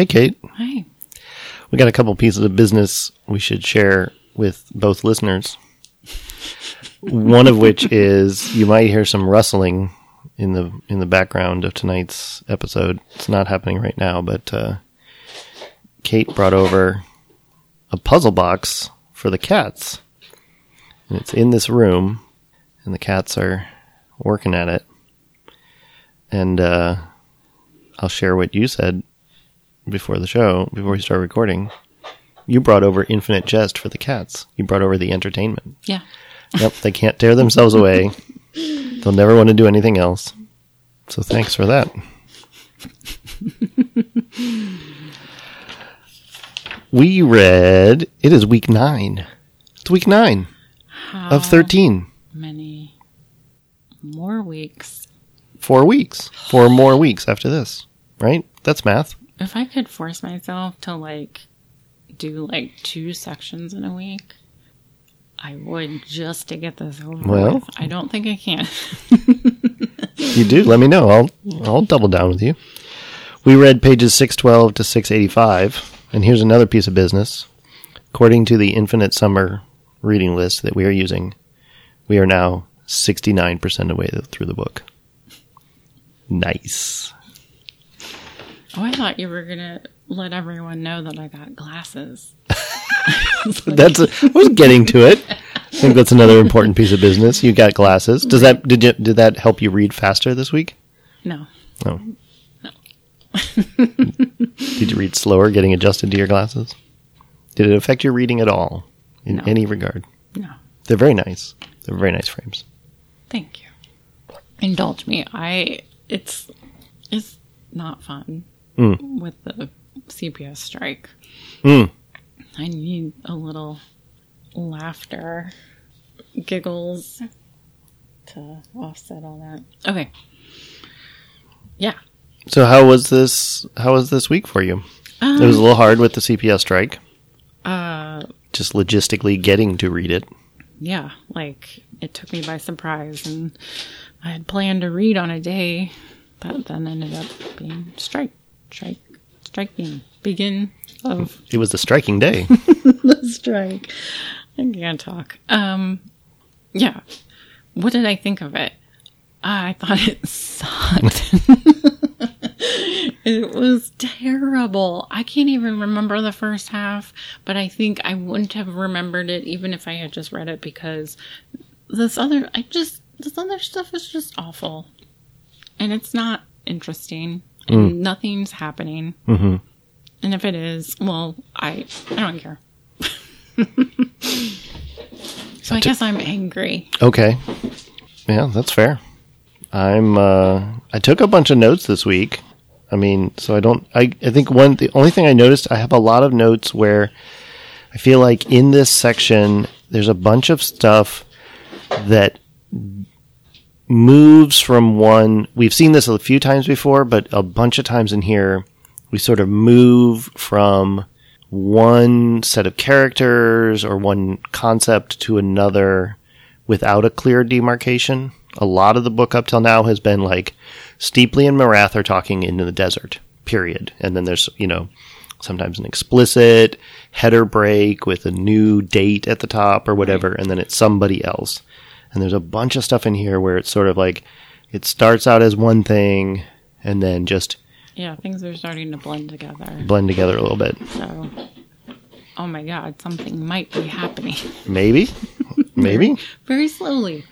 Hey, Kate. Hi. We got a couple pieces of business we should share with both listeners. One of which is you might hear some rustling in the in the background of tonight's episode. It's not happening right now, but uh, Kate brought over a puzzle box for the cats, and it's in this room, and the cats are working at it. And uh, I'll share what you said before the show, before we start recording. You brought over Infinite Jest for the cats. You brought over the entertainment. Yeah. Yep, they can't tear themselves away. They'll never want to do anything else. So thanks for that. we read, it is week nine. It's week nine of 13. Many more weeks. Four weeks. Four more weeks after this, right? That's math. If I could force myself to like do like two sections in a week, I would just to get this over Well- with. I don't think I can. You do, let me know. I'll I'll double down with you. We read pages 612 to 685, and here's another piece of business. According to the Infinite Summer reading list that we are using, we are now 69% of the way through the book. Nice. Oh, I thought you were gonna let everyone know that I got glasses. That's I was getting to it. I think that's another important piece of business. You got glasses. Does that did you, did that help you read faster this week? No. Oh. did you read slower getting adjusted to your glasses? Did it affect your reading at all in No. any regard? No. They're very nice. They're very nice frames. Thank you. Indulge me. I it's it's not fun Mm. with the CPS strike. Mm. I need a little laughter, giggles to offset all that. Okay. Yeah. So how was this? How was this week for you? Um, It was a little hard with the CPS strike. Uh, Just logistically getting to read it. yeah, like it took me by surprise, and I had planned to read on a day that then ended up being strike, strike, striking, begin of It was a striking day. the strike. I can't talk. Um, yeah. What did I think of it? I thought it sucked. it was terrible. I can't even remember the first half, but I think I wouldn't have remembered it even if I had just read it because this other, I just, this other stuff is just awful. And it's not interesting. And nothing's happening. hmm And if it is, well, I I don't care. so I guess I'm angry. Okay. Yeah, that's fair. I'm uh I took a bunch of notes this week. I mean, so I don't I I think one the only thing I noticed I have a lot of notes where I feel like in this section there's a bunch of stuff that moves from one we've seen this a few times before, but a bunch of times in here we sort of move from one set of characters or one concept to another without a clear demarcation. A lot of the book up till now has been like Steeply and Marathe are talking in the desert, period. And then there's, you know, sometimes an explicit header break with a new date at the top or whatever, and then it's somebody else. And there's a bunch of stuff in here where it's sort of like it starts out as one thing and then just Yeah, things are starting to blend together. blend together a little bit. So, oh my god, something might be happening Maybe, maybe. very slowly.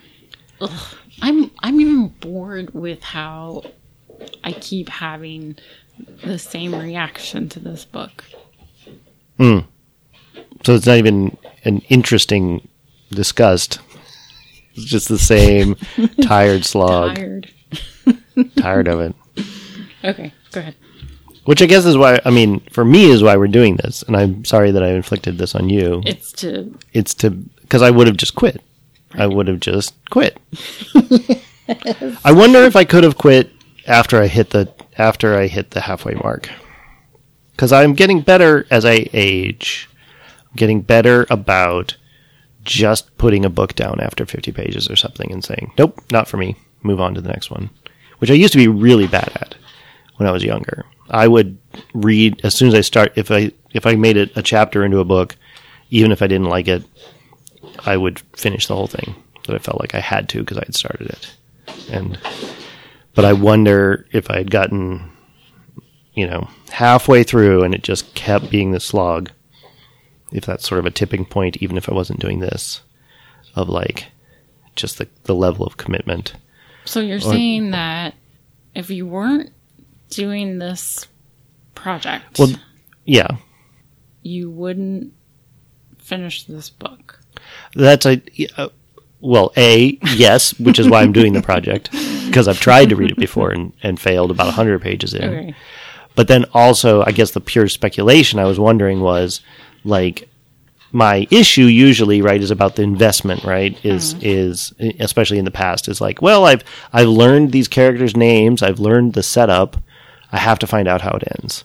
Ugh. I'm I'm even bored with how I keep having the same reaction to this book. Hmm. So it's not even an interesting disgust. It's just the same tired slog. Tired. Tired of it. Okay, go ahead. Which I guess is why I mean, for me is why we're doing this. And I'm sorry that I inflicted this on you. It's to It's to because I would have just quit. I would have just quit. I wonder if I could have quit after I hit the after I hit the halfway mark. Cuz I'm getting better as I age. I'm getting better about just putting a book down after 50 pages or something and saying, "Nope, not for me. Move on to the next one." Which I used to be really bad at when I was younger. I would read as soon as I start. If I if I made it a chapter into a book, even if I didn't like it, I would finish the whole thing. That I felt like I had to because I had started it. And but I wonder if I had gotten, you know, halfway through and it just kept being the slog. If that's sort of a tipping point, even if I wasn't doing this, of like just the the level of commitment. So you're saying that if you weren't doing this project, Well, yeah, you wouldn't finish this book. That's a uh, well, a yes, which is why I'm doing the project because I've tried to read it before and, and failed about 100 pages in. Okay. But then also, I guess the pure speculation I was wondering was like my issue usually right is about the investment right is mm-hmm. is especially in the past is like well I've I've learned these characters names I've learned the setup I have to find out how it ends.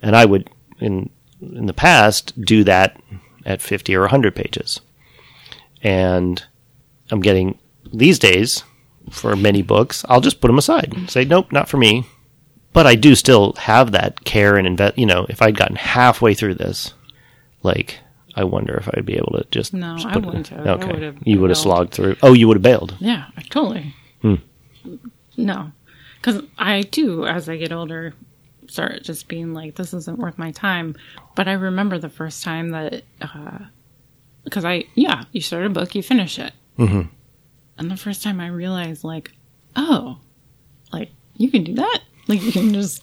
And I would in in the past do that at 50 or 100 pages. And I'm getting these days for many books I'll just put them aside say nope not for me. But I do still have that care and invest. You know, if I'd gotten halfway through this, like, I wonder if I'd be able to just. No, I wouldn't have. I Okay, would've you would have slogged through. Oh, you would have bailed. Yeah, totally. Hmm. No, because I do as I get older, start just being like, "This isn't worth my time." But I remember the first time that, because I, yeah, you start a book, you finish it, mm-hmm. and the first time I realized, like, oh, like you can do that. Like you can just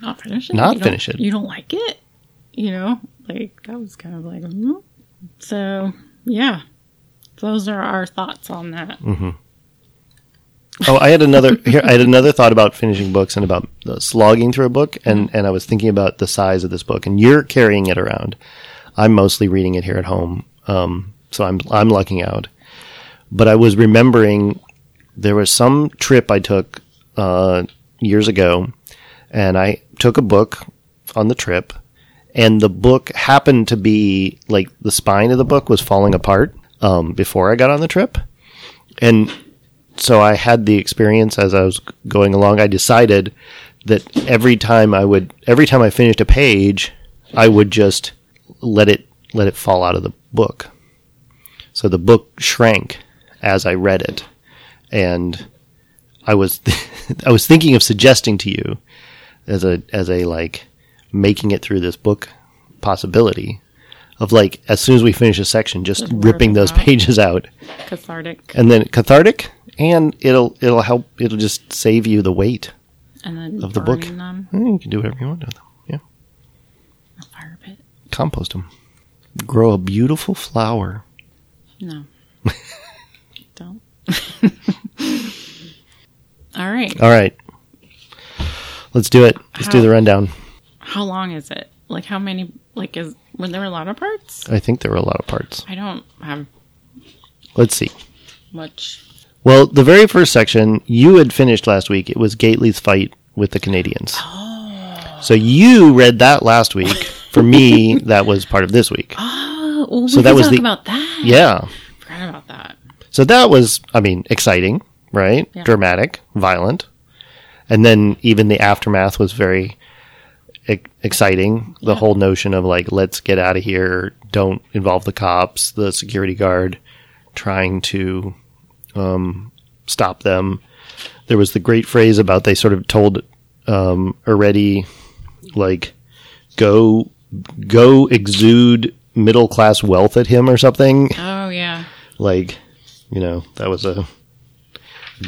not finish it. Not finish it. You don't like it, you know? Like that was kind of like, hmm. so yeah. Those are our thoughts on that. Mm-hmm. Oh, I had another. Here, I had another thought about finishing books and about slogging through a book, and and I was thinking about the size of this book. And you're carrying it around. I'm mostly reading it here at home, um, so I'm I'm lucking out. But I was remembering there was some trip I took uh, years ago, and I took a book on the trip, and the book happened to be like the spine of the book was falling apart um, before I got on the trip, and so I had the experience as I was going along. I decided that every time I would, every time I finished a page, I would just let it let it fall out of the book. So the book shrank as I read it, and I was I was thinking of suggesting to you as a as a like making it through this book possibility of like as soon as we finish a section, just Just ripping those out. pages out Cathartic. and then cathartic and it'll it'll help it'll just save you the weight And then of the book. them. You can do whatever you want with them yeah A fire pit. compost them grow a beautiful flower No. Don't. All right. all right let's do it let's do the rundown How long is it? Like how many? Like is were there were a lot of parts? i think there were a lot of parts I don't have let's see much. well the very first section you had finished last week it was gately's fight with the canadians Oh. so you read that last week for me that was part of this week Oh, well, we So that was talk the- about that. yeah forgot about that. So that was, I mean, exciting, right? Yeah. Dramatic, violent. And then even the aftermath was very exciting. The Yeah. whole notion of like, let's get out of here, don't involve the cops, the security guard trying to um, stop them. There was the great phrase about they sort of told um, already, like, go, go exude middle class wealth at him or something Oh yeah. like you know that was a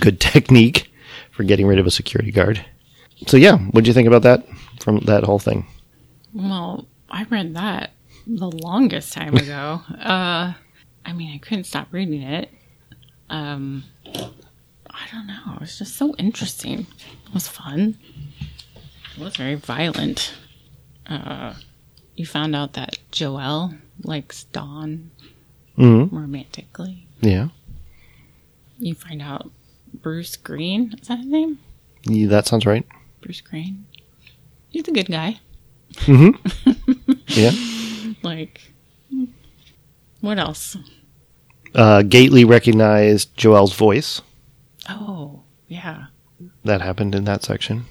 good technique for getting rid of a security guard so yeah what do you think about that from that whole thing Well, I read that the longest time ago. uh, I mean, I couldn't stop reading it. Um, I don't know. It was just so interesting. It was fun. It was very violent. Uh, you found out that Joelle likes Don mm-hmm. romantically. yeah You find out Bruce Green is that his name? Yeah, that sounds right Bruce Green. He's a good guy. Mm-hmm. yeah Like, what else? uh, gately recognized joelle's voice Oh, yeah. that happened in that section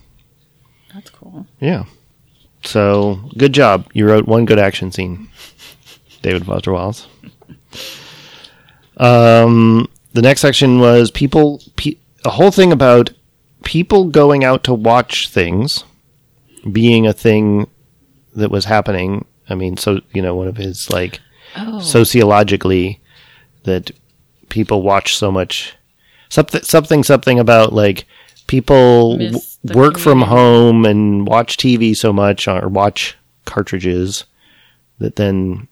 That's cool. Yeah. So good job. You wrote one good action scene, David Foster Wallace. Um, the next section was people, pe- a whole thing about people going out to watch things being a thing that was happening. I mean, so, you know, one of his like Oh, sociologically that people watch so much something something something about like people w- Miss the work from home and watch TV so much or watch cartridges that then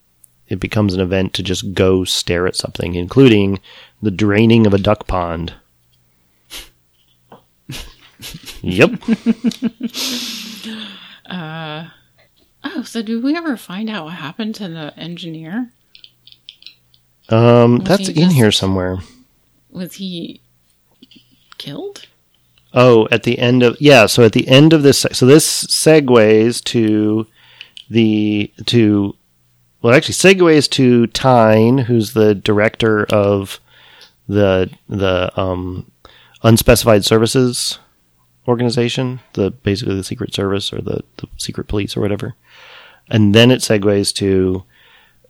it becomes an event to just go stare at something including the draining of a duck pond. yep. oh, so did we ever find out what happened to the engineer? Um that's he in just- here somewhere. Was he killed? Oh, at the end of yeah, so at the end of this so this segues to the to well actually segues to Tine, who's the director of the the um unspecified services organization, the basically the secret service or the, the secret police or whatever. And then it segues to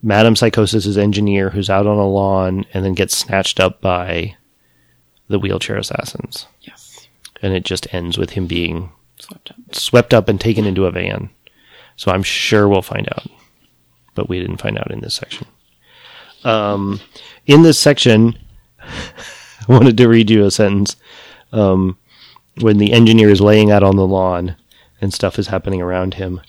Madame Psychosis's engineer who's out on a lawn and then gets snatched up by the wheelchair assassins Yes. and it just ends with him being Swept up. swept up and taken into a van. So I'm sure we'll find out, but we didn't find out in this section. Um, in this section, I wanted to read you a sentence. Um, when the engineer is laying out on the lawn and stuff is happening around him.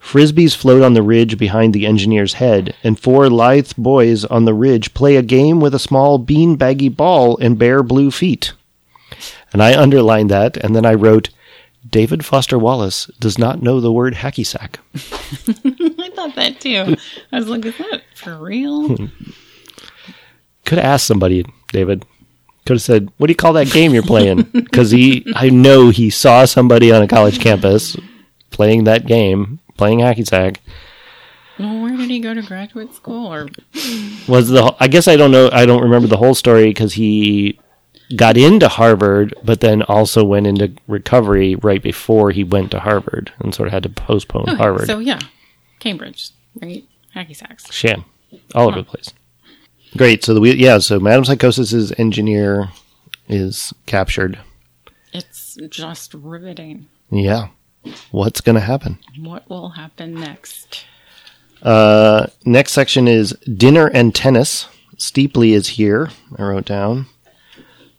Frisbees float on the ridge behind the engineer's head, and four lithe boys on the ridge play a game with a small bean-baggy ball and bare blue feet. And I underlined that, and then I wrote, David Foster Wallace does not know the word hacky sack. I thought that too. I was like, is that for real? Could ask somebody, David. Could have said, "What do you call that game you're playing?" Because he, I know he saw somebody on a college campus playing that game, playing hacky sack. well, where did he go to graduate school? Or Was the? I guess I don't know. I don't remember the whole story because he got into Harvard, but then also went into recovery right before he went to Harvard, and sort of had to postpone Okay, Harvard. So yeah, Cambridge, right? Hacky sacks. Sham, all over the place. Great. So the wheel- yeah. So Madame Psychosis's engineer is captured. It's just riveting. Yeah. What's going to happen? What will happen next? Uh, next section is dinner and tennis. Steeply is here. I wrote down.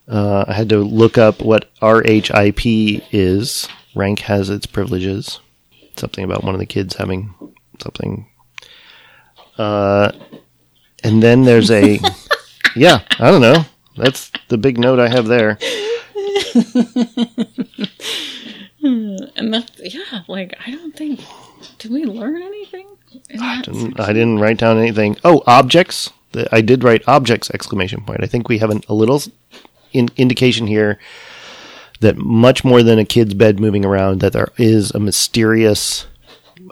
Uh, I had to look up what RHIP is. Rank has its privileges. Something about one of the kids having something. Uh, and then there's a. yeah, I don't know. That's the big note I have there. And that's yeah, like I don't think did we learn anything? I didn't, I didn't write down anything. Oh, objects. I did write objects exclamation point. I think we have an, a little in, indication here that much more than a kid's bed moving around, that there is a mysterious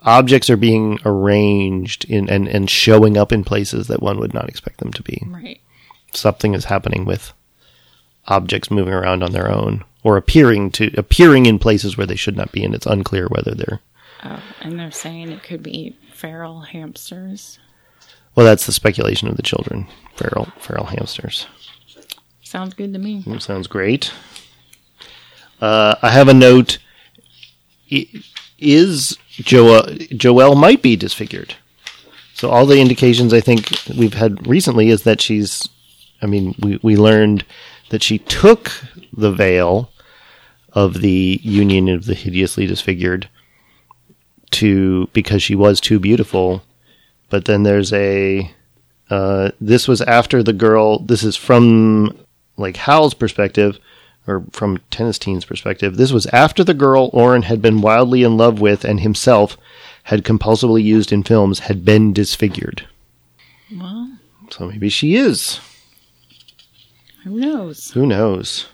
objects are being arranged in and, and showing up in places that one would not expect them to be. Right. Something is happening with objects moving around on their own or appearing to appearing in places where they should not be, and it's unclear whether they're Oh, and they're saying it could be feral hamsters. well. That's the speculation of the children. Feral feral hamsters. Sounds good to me. That sounds great. Uh, I have a note. Is Joel Joelle might be disfigured? So all the indications I think we've had recently is that she's. I mean, we we learned that she took the veil of the union of the hideously disfigured to because she was too beautiful. But then there's a. Uh, this was after the girl. This is from like Hal's perspective, or from Tennis Teen's perspective, this was after the girl Orin had been wildly in love with and himself had compulsively used in films had been disfigured. Well, So maybe she is. who knows? Who knows?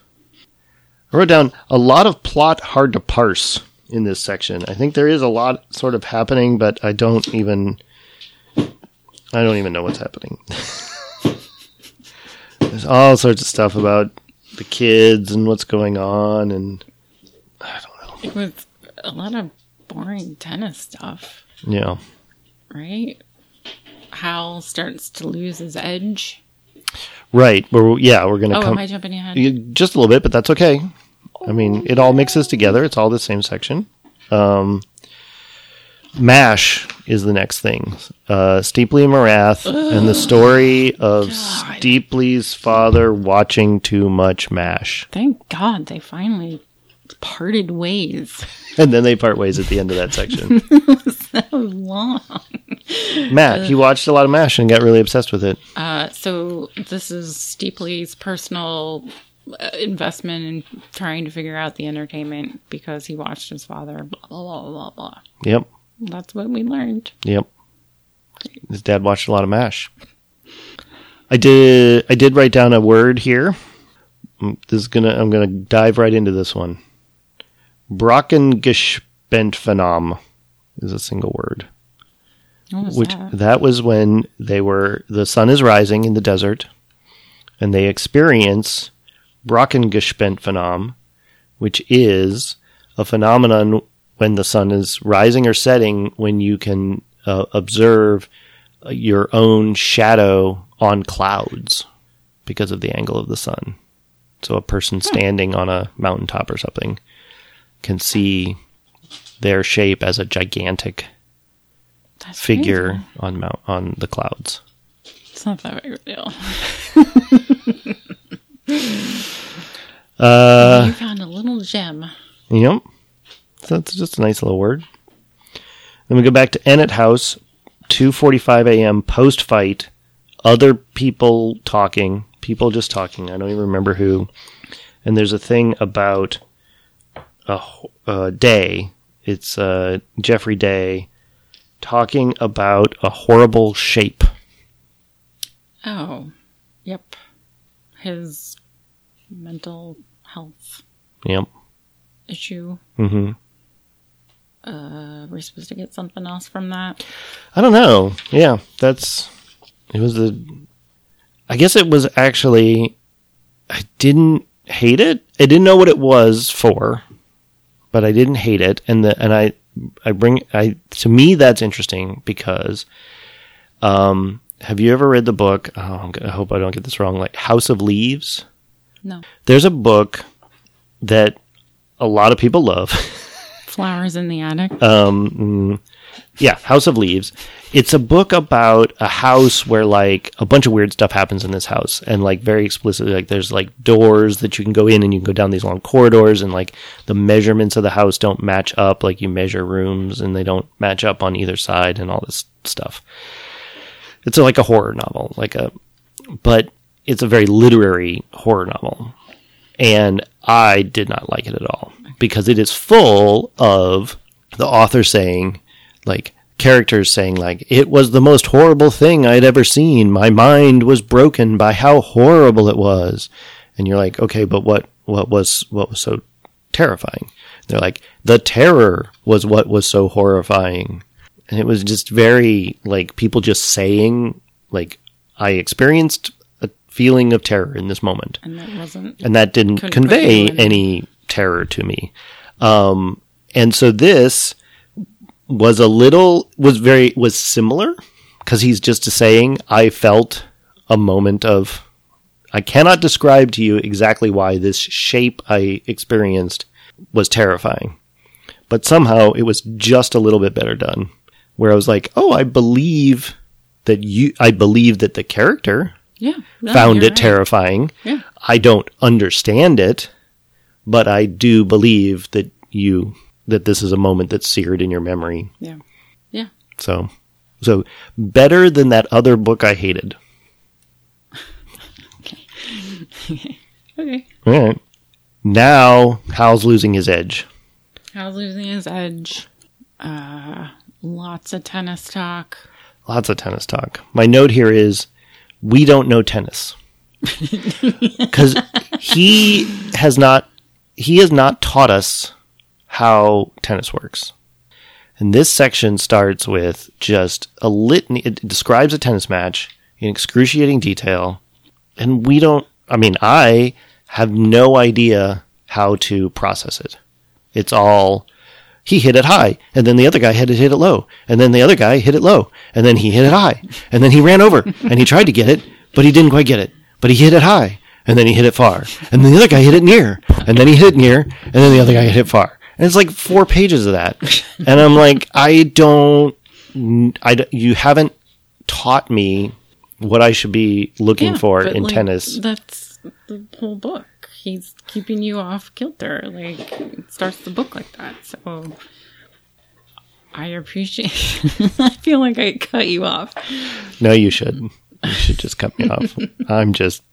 I wrote down a lot of plot hard to parse in this section. I think there is a lot sort of happening, but I don't even I don't even know what's happening. There's all sorts of stuff about the kids and what's going on and I don't know. It was a lot of boring tennis stuff, Yeah. right? Hal starts to lose his edge. Right. We're, yeah, we're going to Oh, come am I jumping ahead? Just a little bit, but that's okay. I mean, it all mixes together. It's all the same section. Um, MASH is the next thing. Uh, Steeply and Marathe, and the story of Steeply's father watching too much MASH. Thank God they finally parted ways. And then they part ways at the end of that section. so long. Matt, he watched a lot of MASH and got really obsessed with it. Uh, so this is Steeply's personal uh, investment in trying to figure out the entertainment because he watched his father. Blah blah blah blah blah. Yep. That's what we learned. Yep. His dad watched a lot of MASH. I did. I did write down a word here. Mm, This is gonna. I'm gonna dive right into this one. Brockengespenstphänomen is a single word. Which that? that was when they were. The sun is rising in the desert, and they experience Brockengespenstphänomen, which is a phenomenon when the sun is rising or setting when you can uh, observe uh, your own shadow on clouds because of the angle of the sun. So a person standing on a mountaintop or something can see their shape as a gigantic That's figure crazy. on mount on the clouds. It's not that big of a deal. Uh, you found a little gem. Yep. So that's just a nice little word. Then we go back to Ennet House, 2:45 a.m. post fight. Other people talking, people just talking. I don't even remember who. And there's a thing about a day. It's uh, Geoffrey Day talking about a horrible shape. Oh, yep. His mental health Yep. issue. hmm Uh, are we supposed to get something else from that? I don't know. Yeah, that's it was a. I guess it was actually. I didn't hate it. I didn't know what it was for, but I didn't hate it. And the and I I bring I to me that's interesting because, um, have you ever read the book? Oh, I hope I don't get this wrong. Like House of Leaves. No. There's a book that a lot of people love. Flowers in the attic. um mm, yeah house of leaves. It's a book about a house where like a bunch of weird stuff happens in this house and like very explicitly like there's like doors that you can go in and you can go down these long corridors and like the measurements of the house don't match up. Like you measure rooms and they don't match up on either side and all this stuff. It's like a horror novel like a but it's a very literary horror novel. And I did not like it at all because it is full of the author saying, like, characters saying, like, it was the most horrible thing I'd ever seen. My mind was broken by how horrible it was. And you're like, okay, but what, what was, what was so terrifying? They're like, the terror was what was so horrifying. And it was just very, like, people just saying, like, I experienced a feeling of terror in this moment and that wasn't. and that didn't convey any terror to me. Um, and so this was a little was very was similar because he's just saying I felt a moment of I cannot describe to you exactly why this shape I experienced was terrifying, but somehow it was just a little bit better done. Where I was like, oh, I believe that you, I believe that the character Yeah. no, found it right. terrifying. Yeah. I don't understand it, but I do believe that you that this is a moment that's seared in your memory. Yeah. Yeah. So so better than that other book I hated. Okay. Okay. All right. Now Hal's losing his edge. How's losing his edge? Uh, lots of tennis talk. Lots of tennis talk. My note here is we don't know tennis. Cuz he has not he has not taught us how tennis works. And this section starts with just a litany. It describes a tennis match in excruciating detail. And we don't, I mean, I have no idea how to process it. It's all he hit it high, and then the other guy had to hit it low, and then the other guy hit it low, and then he hit it high, and then he ran over and he tried to get it, but he didn't quite get it, but he hit it high, and then he hit it far, and then the other guy hit it near, and then he hit near, and then the other guy hit far, and it's like four pages of that, and I'm like, I don't, I you haven't taught me what I should be looking Yeah, for in like, tennis. That's the whole book. He's keeping you off kilter. Like it starts the book like that. So I appreciate. I feel like I cut you off. No, you should. You should just cut me off. I'm just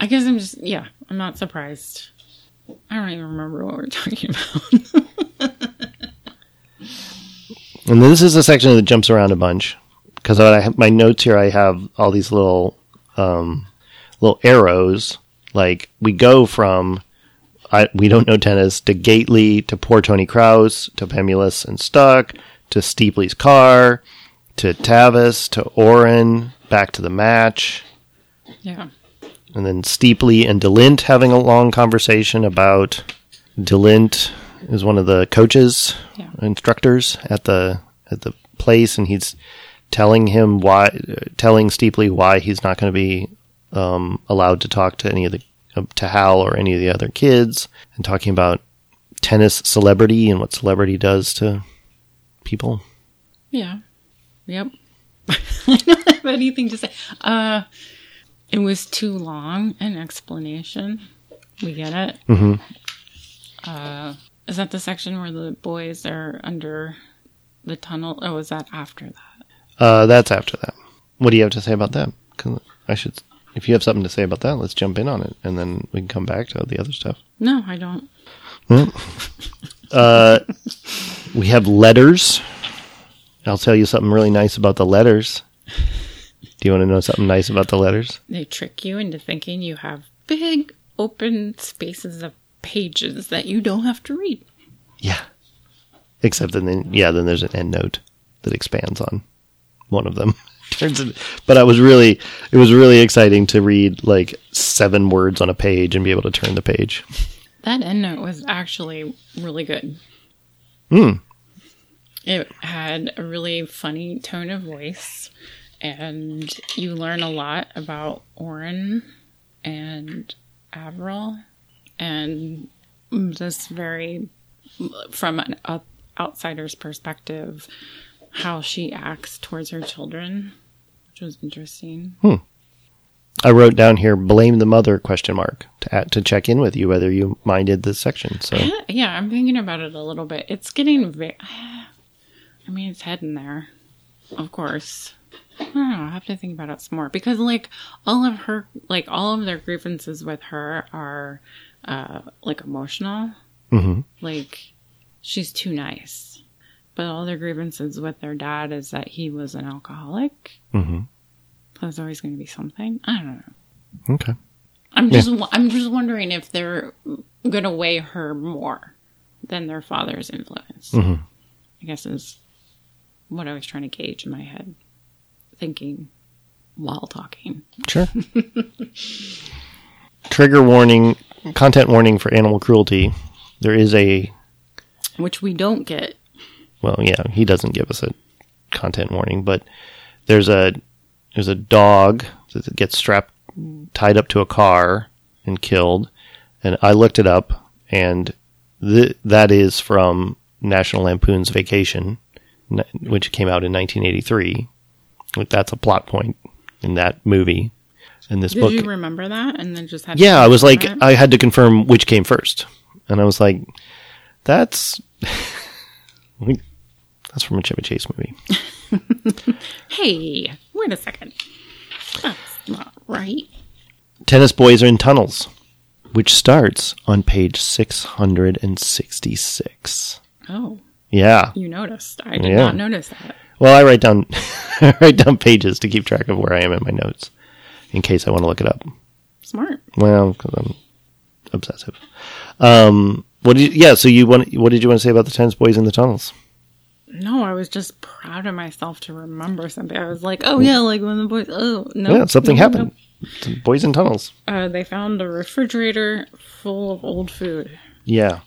I guess I'm just yeah. I'm not surprised. I don't even remember what we're talking about. And this is a section that jumps around a bunch because my notes here. I have all these little um, little arrows. Like we go from I, we don't know tennis to Gately to poor Tony Krause to Pemulis and Struck to Steeply's car to Tavis to Orin back to the match. yeah. And then Steeply and Delint having a long conversation about Delint is one of the coaches, Yeah. instructors at the at the place, and he's telling him why, telling Steeply why he's not going to be um, allowed to talk to any of the to Hal or any of the other kids, and talking about tennis celebrity and what celebrity does to people. Yeah. Yep. I don't have anything to say. Uh, it was too long an explanation. We get it. Mm-hmm. Uh, is that the section where the boys are under the tunnel? Oh, is that after that? Uh, that's after that. What do you have to say about that? I should. If you have something to say about that, let's jump in on it, and then we can come back to the other stuff. No, I don't. We have letters. I'll tell you something really nice about the letters. Do you want to know something nice about the letters? They trick you into thinking you have big open spaces of pages that you don't have to read. Yeah. Except then, yeah, then there's an end note that expands on one of them. Turns it, but I was really, it was really exciting to read like seven words on a page and be able to turn the page. That endnote was actually really good. Hmm. It had a really funny tone of voice, and you learn a lot about Orin and Avril, and this very, from an out- outsider's perspective, how she acts towards her children, which was interesting. Hmm. I wrote down here blame the mother question mark to add, to check in with you whether you minded this section. So Yeah, I'm thinking about it a little bit. It's getting very. I mean, it's heading there, of course. I don't know. I have to think about it some more because, like, all of her, like, all of their grievances with her are, uh, like, emotional. Mhm. Like, she's too nice. But all their grievances with their dad is that he was an alcoholic. Mhm. So there's always going to be something. I don't know. okay, I'm just I'm just wondering if they're gonna weigh her more than their father's influence. Mhm. I guess is what I was trying to gauge in my head, thinking while talking. sure. Trigger warning, content warning for animal cruelty. There is a Which we don't get. well, yeah, he doesn't give us a content warning, but there's a there's a dog that gets strapped tied up to a car and killed, and I looked it up, and th- that is from National Lampoon's Vacation, n- which came out in 1983. Like, That's a plot point in that movie. In this book. Did book, you remember that? And then just had yeah, I was like, it? I had to confirm which came first, and I was like, that's that's from a Chevy Chase movie. hey, wait a second. That's not right. Tennis Boys are in tunnels, which starts on page six hundred and sixty-six. Oh, Yeah. you noticed. I did Yeah. not notice that. Well, I write down I write down pages to keep track of where I am in my notes, in case I want to look it up. Smart. Well, because I'm obsessive. Um, what did you, yeah? So you want? What did you want to say about the tennis boys in the tunnels? No, I was just proud of myself to remember something. I was like, oh yeah, like when the boys. Oh no, yeah, something no, happened. Boys in tunnels. Uh, they found a refrigerator full of old food. Yeah,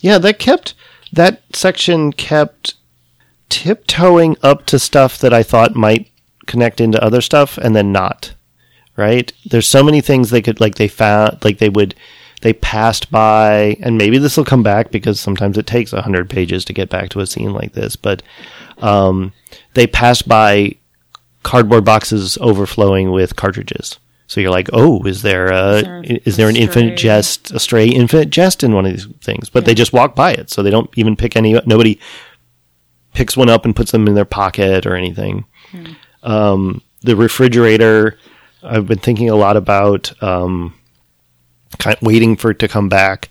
yeah. That kept that section kept tiptoeing up to stuff that I thought might connect into other stuff and then not. Right? There's so many things they could like they found like they would they passed by and maybe this will come back because sometimes it takes a 100 pages to get back to a scene like this, but um, they passed by cardboard boxes overflowing with cartridges. So you're like, oh, is there a Is there is there an a infinite jest, a stray infinite jest in one of these things? But they just walk by it, so they don't even pick any. Nobody picks one up and puts them in their pocket or anything. Um, the refrigerator, I've been thinking a lot about um, kind waiting for it to come back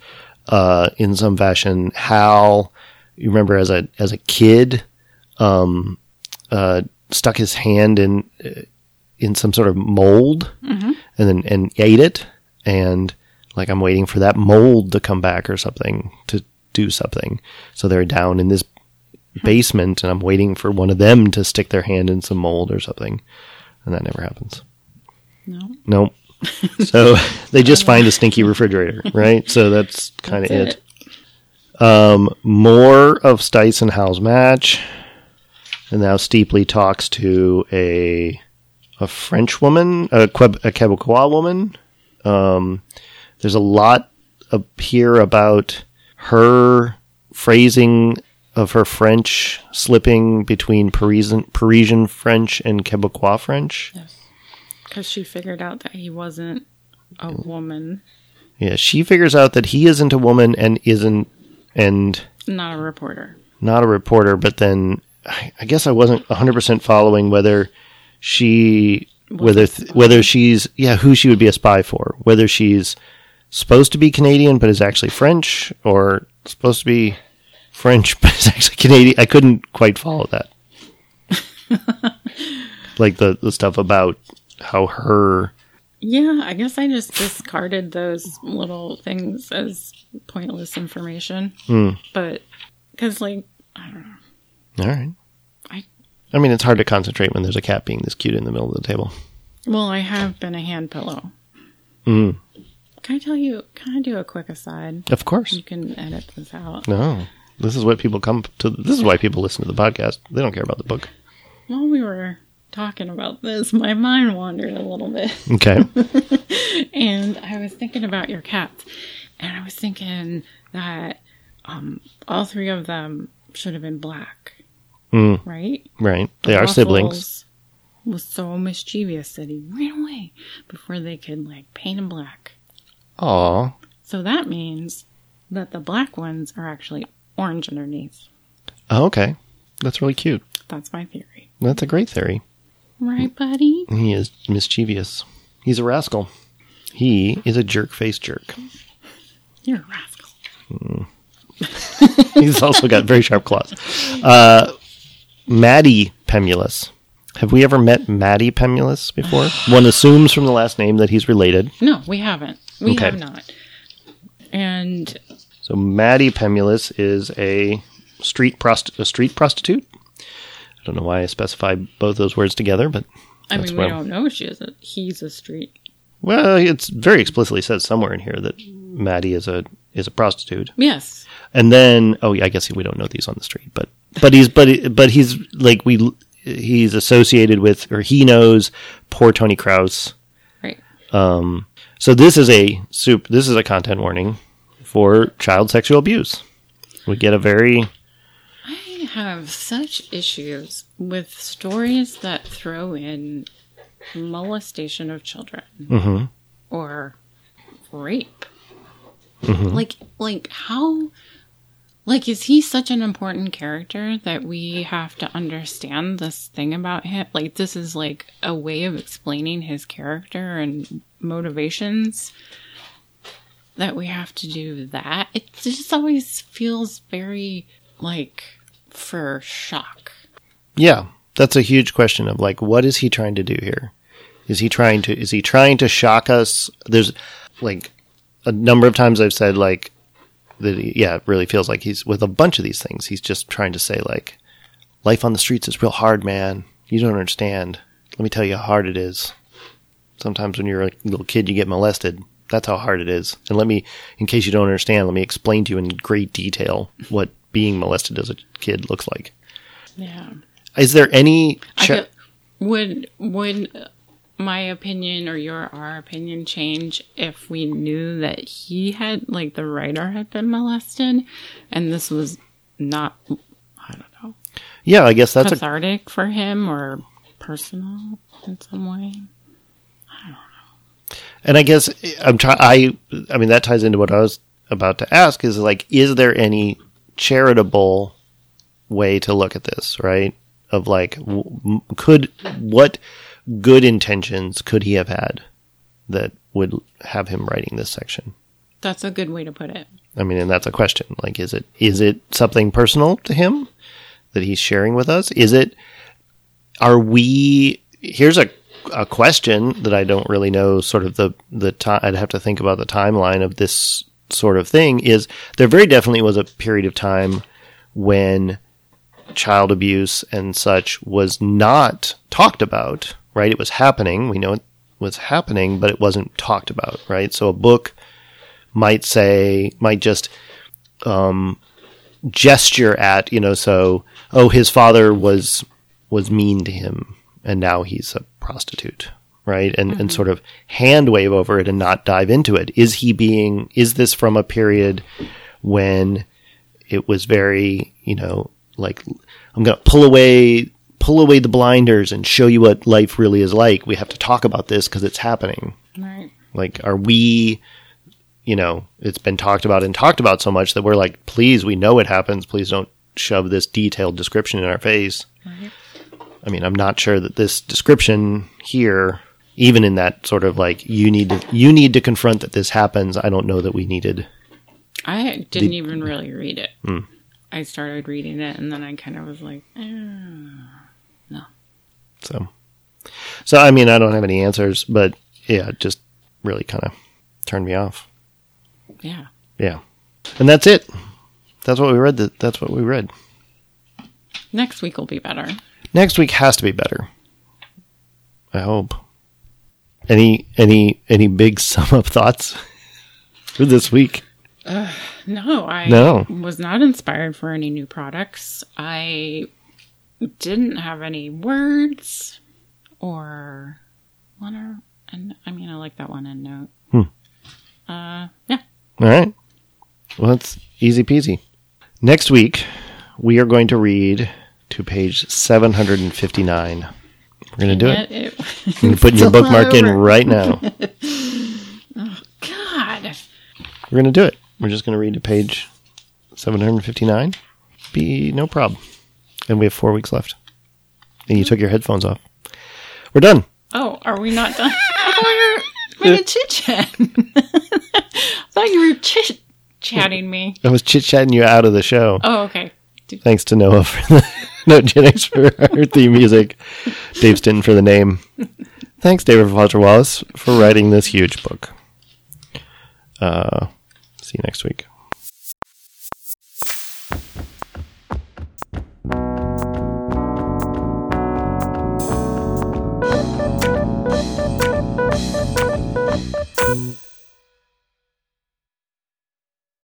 uh, in some fashion. Hal, you remember as a as a kid, um, uh, stuck his hand in uh, in some sort of mold and then and ate it, and like I'm waiting for that mold to come back or something to do something. So they're down in this basement, and I'm waiting for one of them to stick their hand in some mold or something, and that never happens. No. Nope. so they just find a stinky refrigerator, right? So that's kind of That's it. Um, more of Stice and Hal's match, and now Steeply talks to a a French woman, a, Queb- a Quebecois woman. Um, there's a lot up here about her phrasing of her French slipping between Parisian Parisian French and Quebecois French. Because she figured out that he wasn't a woman, Yeah, she figures out that he isn't a woman and isn't and not a reporter. not a reporter, but then I I guess I wasn't 100% following whether she whether th- whether she's yeah, who she would be a spy for, whether she's supposed to be Canadian but is actually French or supposed to be French but it's actually Canadian. I couldn't quite follow that. like the the stuff about how her Yeah, I guess I just discarded those little things as pointless information. Hmm. But, because, like, I don't know. All right. I- I mean, it's hard to concentrate when there's a cat being this cute in the middle of the table. Well, I have been a hand pillow. Mm. Can I tell you, can I do a quick aside? Of course. You can edit this out. No. This is what people come to. This is why people listen to the podcast. They don't care about the book. While we were talking about this, my mind wandered a little bit. Okay. and I was thinking about your cats, and I was thinking that um, all three of them should have been black, Mm, right? right. They are siblings. Was so mischievous that he ran away before they could like paint him black. Aw. So that means that the black ones are actually orange underneath. Oh, okay. That's really cute. That's my theory, That's a great theory. right, buddy? He is mischievous. He's a rascal. He is a jerk face jerk. You're a rascal. He's also got very sharp claws. Uh, Matty Pemulis. Have we ever met Matty Pemulis before? One assumes from the last name that he's related. No, we haven't. We Okay. have not. And So Matty Pemulis is a street prost- a street prostitute. I don't know why I specified both those words together, but I mean, we don't know she is a he's a street. well, it's very explicitly said somewhere in here that Matty is a is a prostitute. Yes. And then, oh yeah, I guess we don't know these on the street, but but he's but but he's like we he's associated with or he knows poor Tony Krause. Right. Um, so this is a soup. This is a content warning for child sexual abuse. We get a very I have such issues with stories that throw in molestation of children mhm. or rape. Like, like how? Like, is he such an important character that we have to understand this thing about him? Like, this is like a way of explaining his character and motivations. That we have to do that. It just always feels very like for shock. Yeah, that's a huge question of like, what is he trying to do here? Is he trying to is he trying to shock us? There's like a number of times I've said like that. He, yeah, it really feels like he's with a bunch of these things. He's just trying to say like, life on the streets is real hard, man. You don't understand. Let me tell you how hard it is. Sometimes when you're a little kid, you get molested. That's how hard it is. And let me, in case you don't understand, let me explain to you in great detail what being molested as a kid looks like. Yeah. Is there any? Would would my opinion or your our opinion change if we knew that he had like the writer had been molested and this was not I don't know yeah, I guess that's a cathartic for him or personal in some way. And I guess I'm trying. I I mean that ties into what I was about to ask. Is like, is there any charitable way to look at this? Right? Of like, w- could what good intentions could he have had that would have him writing this section? That's a good way to put it. I mean, and that's a question. Like, is it is it something personal to him that he's sharing with us? Is it? Are we? Here's a a question that I don't really know. Sort of the the time. I'd have to think about the timeline of this sort of thing. Is there very definitely was a period of time when child abuse and such was not talked about. Right? It was happening. We know it was happening, but it wasn't talked about. Right? So a book might say might just um, gesture at you know so oh his father was was mean to him and now he's a prostitute right and and mm-hmm. sort of hand wave over it and not dive into it is he being is this from a period when it was very you know like i'm going to pull away pull away the blinders and show you what life really is like we have to talk about this because it's happening Right. like, are we, you know, it's been talked about and talked about so much that we're like, please, we know it happens. Please don't shove this detailed description in our face. Right. I mean, I'm not sure that this description here, even in that sort of like, you need to, you need to confront that this happens. I don't know that we needed. I didn't even really read it. I started reading it and then I kind of was like, eh. No. So, so I mean, I don't have any answers, but yeah, it just really kind of turned me off. yeah. Yeah. And that's it. That's what we read. That's what we read. Next week will be better. Next week has to be better. I hope. Any any any big sum up thoughts for this week? No, I No. was not inspired for any new products. I didn't have any words or one or and I mean I like that one end note. Hmm. Uh yeah. All right. Well, that's easy peasy. Next week, we are going to read to page 759. We're going to do it. it. You're putting your bookmark in right now. Oh, God. We're going to do it. We're just going to read to page 759. Be no problem. And we have four weeks left. And you took your headphones off. We're done. Oh, are we not done? I thought we were making chit chat. I thought you were chit chatting me. I was chit chatting you out of the show. Oh, okay. Thanks to Noah for the no Genix for our theme music. Dave Stinton for the name. Thanks, David Foster Wallace, for writing this huge book. Uh, see you next week.